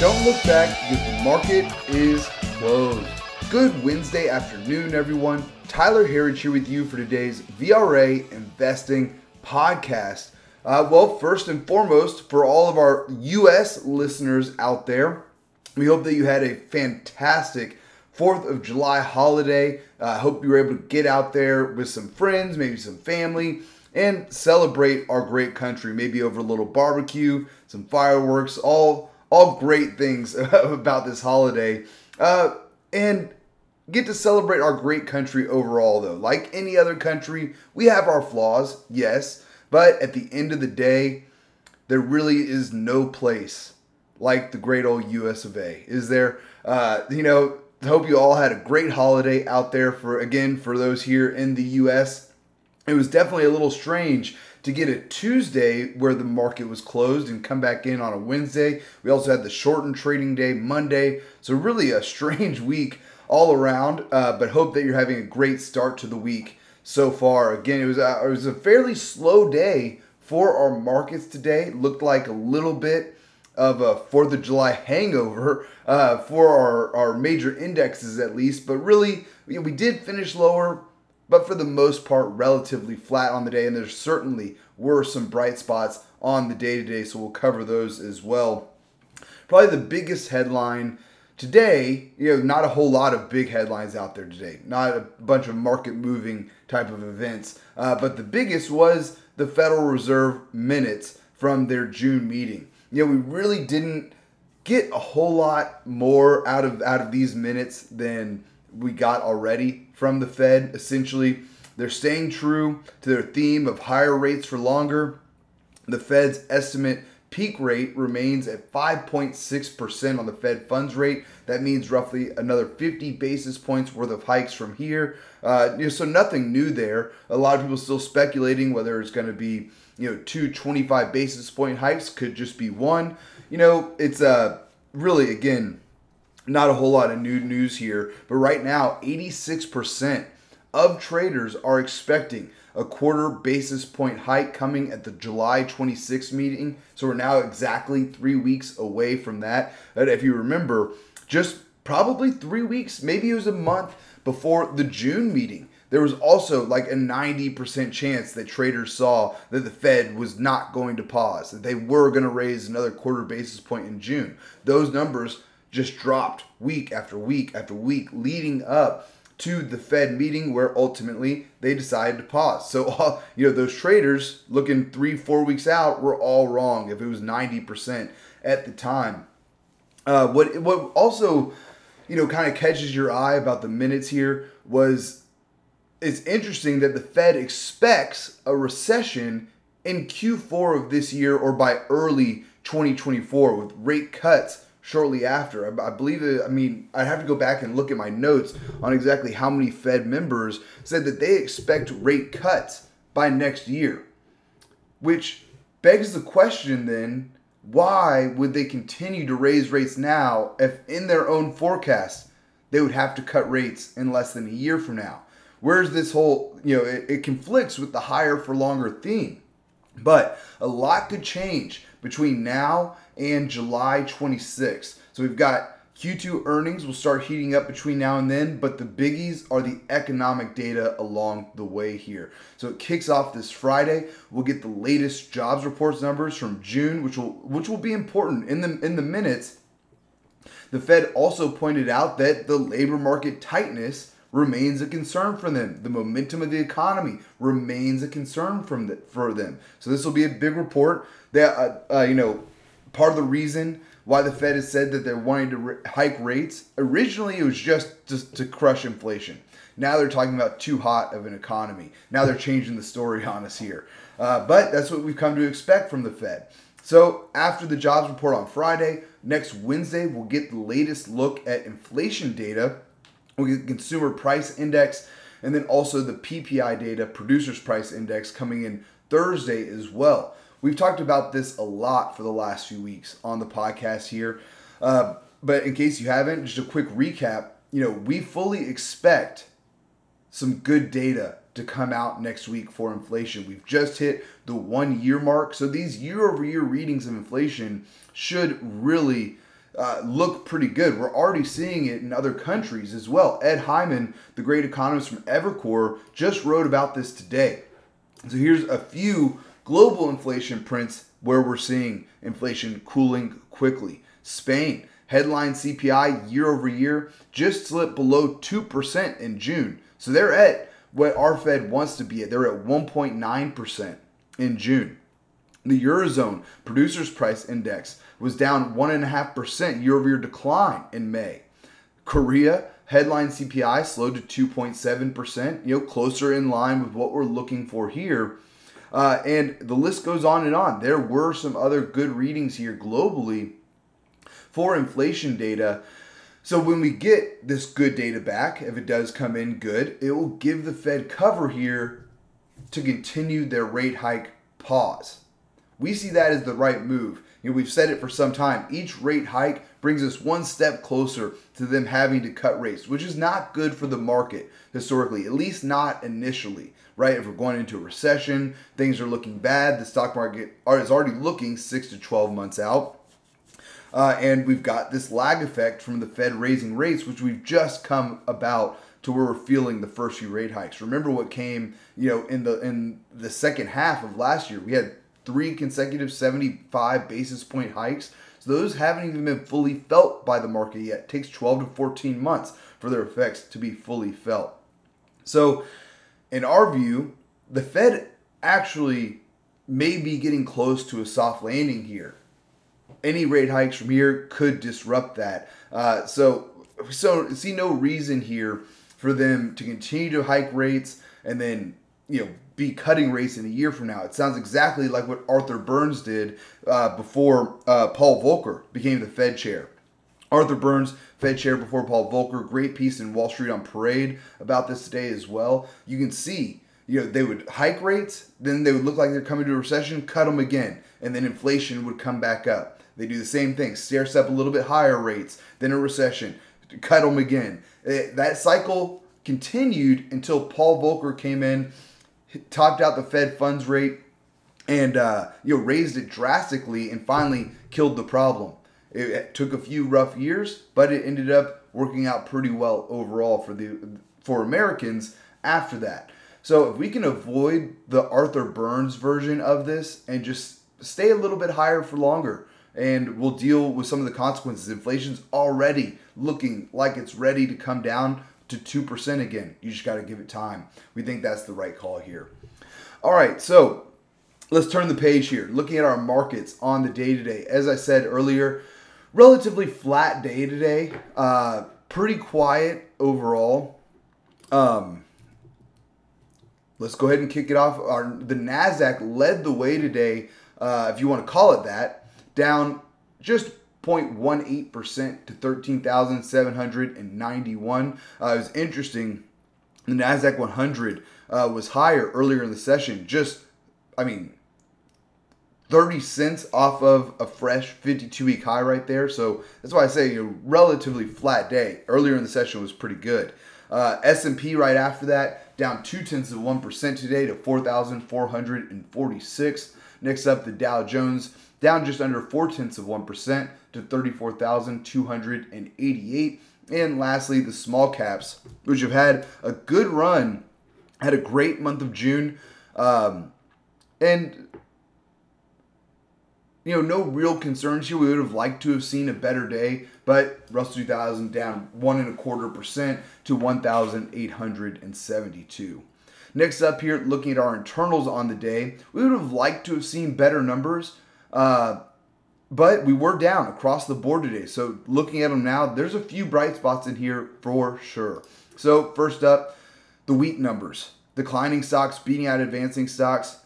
Don't look back because the market is closed. Good Wednesday afternoon, everyone. Tyler Herriage here with you for today's VRA Investing Podcast. Uh, well, first and foremost, for all of our U.S. listeners out there, we hope that you had a fantastic 4th of July holiday. I uh, hope you were able to get out there with some friends, maybe some family, and celebrate our great country. Maybe over a little barbecue, some fireworks, all all great things about this holiday. Uh, and get to celebrate our great country overall, though. Like any other country, we have our flaws, yes, but at the end of the day, there really is no place like the great old US of A. Is there? Uh, you know, hope you all had a great holiday out there for, again, for those here in the US. It was definitely a little strange to get a Tuesday where the market was closed and come back in on a Wednesday. We also had the shortened trading day Monday. So, really a strange week all around, uh, but hope that you're having a great start to the week so far. Again, it was a, it was a fairly slow day for our markets today. It looked like a little bit of a Fourth of July hangover uh, for our, our major indexes at least, but really we did finish lower, but for the most part relatively flat on the day, and there certainly were some bright spots on the day today, so we'll cover those as well. Probably the biggest headline Today, you know, not a whole lot of big headlines out there today, not a bunch of market moving type of events. Uh, but the biggest was the Federal Reserve minutes from their June meeting. You know, we really didn't get a whole lot more out of out of these minutes than we got already from the Fed. Essentially, they're staying true to their theme of higher rates for longer. The Fed's estimate peak rate remains at 5.6% on the Fed funds rate. That means roughly another 50 basis points worth of hikes from here. Uh, you know, so nothing new there. A lot of people still speculating whether it's going to be you know two 25 basis point hikes, could just be one. You know, it's uh, really again not a whole lot of new news here, but right now 86% of traders are expecting a quarter basis point hike coming at the July 26th meeting. So we're now exactly three weeks away from that. If you remember, just probably three weeks, maybe it was a month before the June meeting. There was also like a 90% chance that traders saw that the Fed was not going to pause, that they were going to raise another quarter basis point in June. Those numbers just dropped week after week after week leading up to the Fed meeting where ultimately they decided to pause. So, uh, you know, those traders looking three, four weeks out were all wrong if it was 90% at the time. Uh, what, what also, you know, kind of catches your eye about the minutes here was it's interesting that the Fed expects a recession in Q4 of this year or by early 2024 with rate cuts shortly after. I, I believe it, I mean, I'd have to go back and look at my notes on exactly how many Fed members said that they expect rate cuts by next year. Which begs the question then why would they continue to raise rates now if in their own forecast they would have to cut rates in less than a year from now? Where's this whole, you know, it, it conflicts with the higher for longer theme. But a lot could change between now and July 26th. So we've got Q2 earnings will start heating up between now and then, but the biggies are the economic data along the way here. So it kicks off this Friday. We'll get the latest jobs reports numbers from June, which will which will be important in the in the minutes. The Fed also pointed out that the labor market tightness remains a concern for them. The momentum of the economy remains a concern from the, for them. So this will be a big report. That uh, uh, you know, part of the reason why the Fed has said that they're wanting to re- hike rates. Originally, it was just to, to crush inflation. Now they're talking about too hot of an economy. Now they're changing the story on us here. Uh, but that's what we've come to expect from the Fed. So after the jobs report on Friday, next Wednesday, we'll get the latest look at inflation data. We'll get the consumer price index and then also the PPI data, producers price index, coming in Thursday as well. We've talked about this a lot for the last few weeks on the podcast here. Uh, but in case you haven't, just a quick recap. You know, we fully expect some good data to come out next week for inflation. We've just hit the one year mark. So these year over year readings of inflation should really uh, look pretty good. We're already seeing it in other countries as well. Ed Hyman, the great economist from Evercore, just wrote about this today. So here's a few global inflation prints where we're seeing inflation cooling quickly. Spain, headline CPI year over year just slipped below 2% in June. So they're at what our Fed wants to be at. They're at 1.9% in June. The Eurozone Producers Price Index was down 1.5% year over year decline in May. Korea headline CPI slowed to 2.7%, you know, closer in line with what we're looking for here. Uh, and the list goes on and on. There were some other good readings here globally for inflation data. So when we get this good data back, if it does come in good, it will give the Fed cover here to continue their rate hike pause. We see that as the right move. You know, we've said it for some time. Each rate hike brings us one step closer to them having to cut rates, which is not good for the market historically, at least not initially, right? If we're going into a recession, things are looking bad. The stock market is already looking six to 12 months out. Uh, and we've got this lag effect from the Fed raising rates, which we've just come about to where we're feeling the first few rate hikes. Remember what came, you know, in the in the second half of last year. We had three consecutive 75 basis point hikes. So those haven't even been fully felt by the market yet. It takes 12 to 14 months for their effects to be fully felt. So, in our view, the Fed actually may be getting close to a soft landing here. Any rate hikes from here could disrupt that. Uh, so, so see no reason here for them to continue to hike rates and then you know be cutting rates in a year from now. It sounds exactly like what Arthur Burns did uh, before uh, Paul Volcker became the Fed chair. Arthur Burns, Fed chair before Paul Volcker, great piece in Wall Street on Parade about this today as well. You can see, you know, they would hike rates, then they would look like they're coming to a recession, cut them again, and then inflation would come back up. They do the same thing, stair step a little bit higher rates, then a recession, cut them again. Eh, that cycle continued until Paul Volcker came in topped out the Fed funds rate and uh, you know raised it drastically and finally killed the problem. It, took a few rough years, but it ended up working out pretty well overall for the for Americans after that. So if we can avoid the Arthur Burns version of this and just stay a little bit higher for longer, and we'll deal with some of the consequences. Inflation's already looking like it's ready to come down to 2% again. You just got to give it time. We think that's the right call here. All right, so let's turn the page here. Looking at our markets on the day today. As I said earlier, relatively flat day today. Uh, pretty quiet overall. Um, let's go ahead and kick it off. Our the Nasdaq led the way today, uh, if you want to call it that, down just 0.18% to 13,791. Uh, it was interesting. The NASDAQ 100 uh, was higher earlier in the session, just, I mean, 30 cents off of a fresh 52 week high right there. So that's why I say a relatively flat day. Earlier in the session was pretty good. Uh, S&P right after that down two tenths of 1% today to 4,446. Next up, the Dow Jones down just under four tenths of 1% to 34,288. And lastly, the small caps, which have had a good run, had a great month of June. Um, and you know, no real concerns here. We would have liked to have seen a better day, but Russell 2000 down one and a quarter percent to 1,872. Next up here, looking at our internals on the day, we would have liked to have seen better numbers. Uh, but we were down across the board today. So looking at them now, there's a few bright spots in here for sure. So first up, the weak numbers. Declining stocks beating out advancing stocks.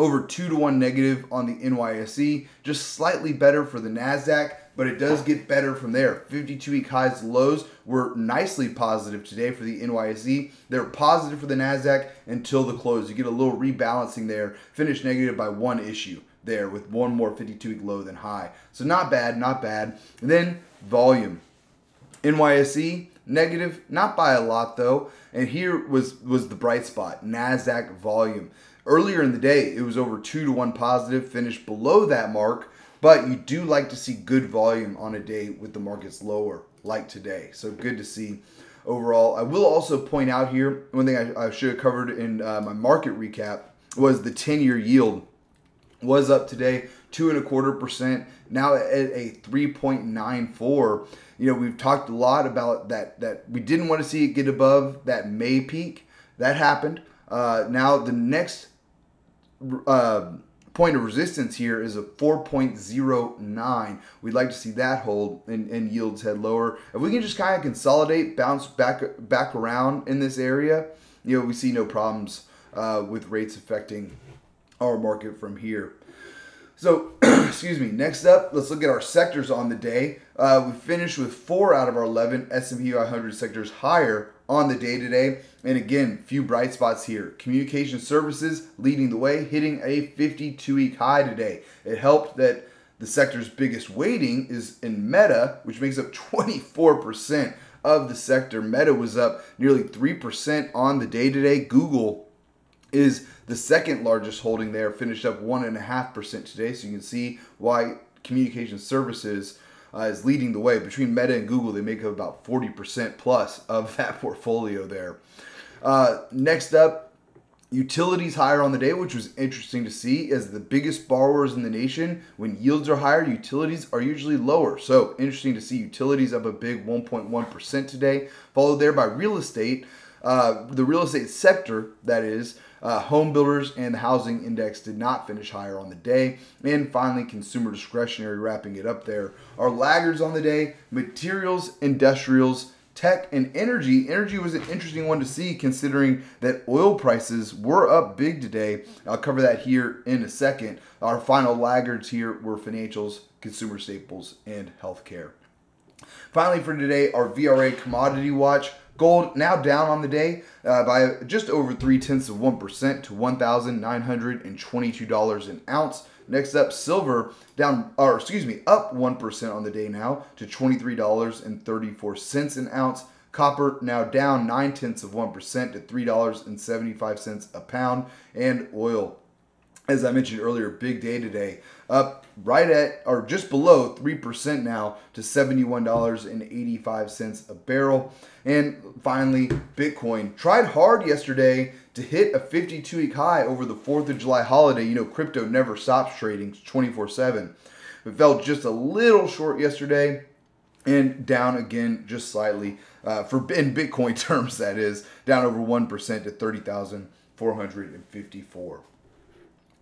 Over two to one negative on the NYSE. Just slightly better for the NASDAQ, but it does get better from there. 52 week highs lows were nicely positive today for the NYSE. They're positive for the NASDAQ until the close. You get a little rebalancing there. Finish negative by one issue there with one more 52 week low than high. So not bad, not bad. And then volume. NYSE negative, not by a lot though. And here was was the bright spot, Nasdaq volume. Earlier in the day, it was over 2 to 1 positive, finished below that mark but you do like to see good volume on a day with the markets lower, like today. So good to see overall. I will also point out here one thing I, I should have covered in uh, my market recap was the 10 year yield was up today two and a quarter percent now at a 3.94 you know we've talked a lot about that that we didn't want to see it get above that may peak that happened uh, now the next uh, point of resistance here is a 4.09 we'd like to see that hold and, and yields head lower if we can just kind of consolidate bounce back back around in this area you know we see no problems uh, with rates affecting our market from here. So, excuse me. Next up, let's look at our sectors on the day. Uh, we finished with four out of our 11 S&P 500 sectors higher on the day today. And again, few bright spots here. Communication services leading the way, hitting a 52-week high today. It helped that the sector's biggest weighting is in Meta, which makes up 24% of the sector. Meta was up nearly 3% on the day today. Google is the second largest holding there, finished up 1.5% today. So you can see why communication services uh, is leading the way. Between Meta and Google, they make up about 40% plus of that portfolio there. Uh, next up, utilities higher on the day, which was interesting to see. As the biggest borrowers in the nation, when yields are higher, utilities are usually lower. So interesting to see utilities up a big 1.1% today, followed there by real estate. Uh, the real estate sector, that is, uh, home builders and the housing index did not finish higher on the day. And finally, consumer discretionary, wrapping it up there. Our laggards on the day materials, industrials, tech, and energy. Energy was an interesting one to see considering that oil prices were up big today. I'll cover that here in a second. Our final laggards here were financials, consumer staples, and healthcare. Finally, for today, our VRA commodity watch. Gold now down on the day uh, by just over three tenths of 1% to $1,922 an ounce. Next up, silver down, or excuse me, up 1% on the day now to $23.34 an ounce. Copper now down 9 tenths of 1% to $3.75 a pound. And oil as I mentioned earlier, big day today. Up right at or just below 3% now to $71.85 a barrel. And finally, Bitcoin tried hard yesterday to hit a 52 week high over the 4th of July holiday. You know, crypto never stops trading 24 7. It fell just a little short yesterday and down again just slightly uh, for in Bitcoin terms, that is, down over 1% to 30,454.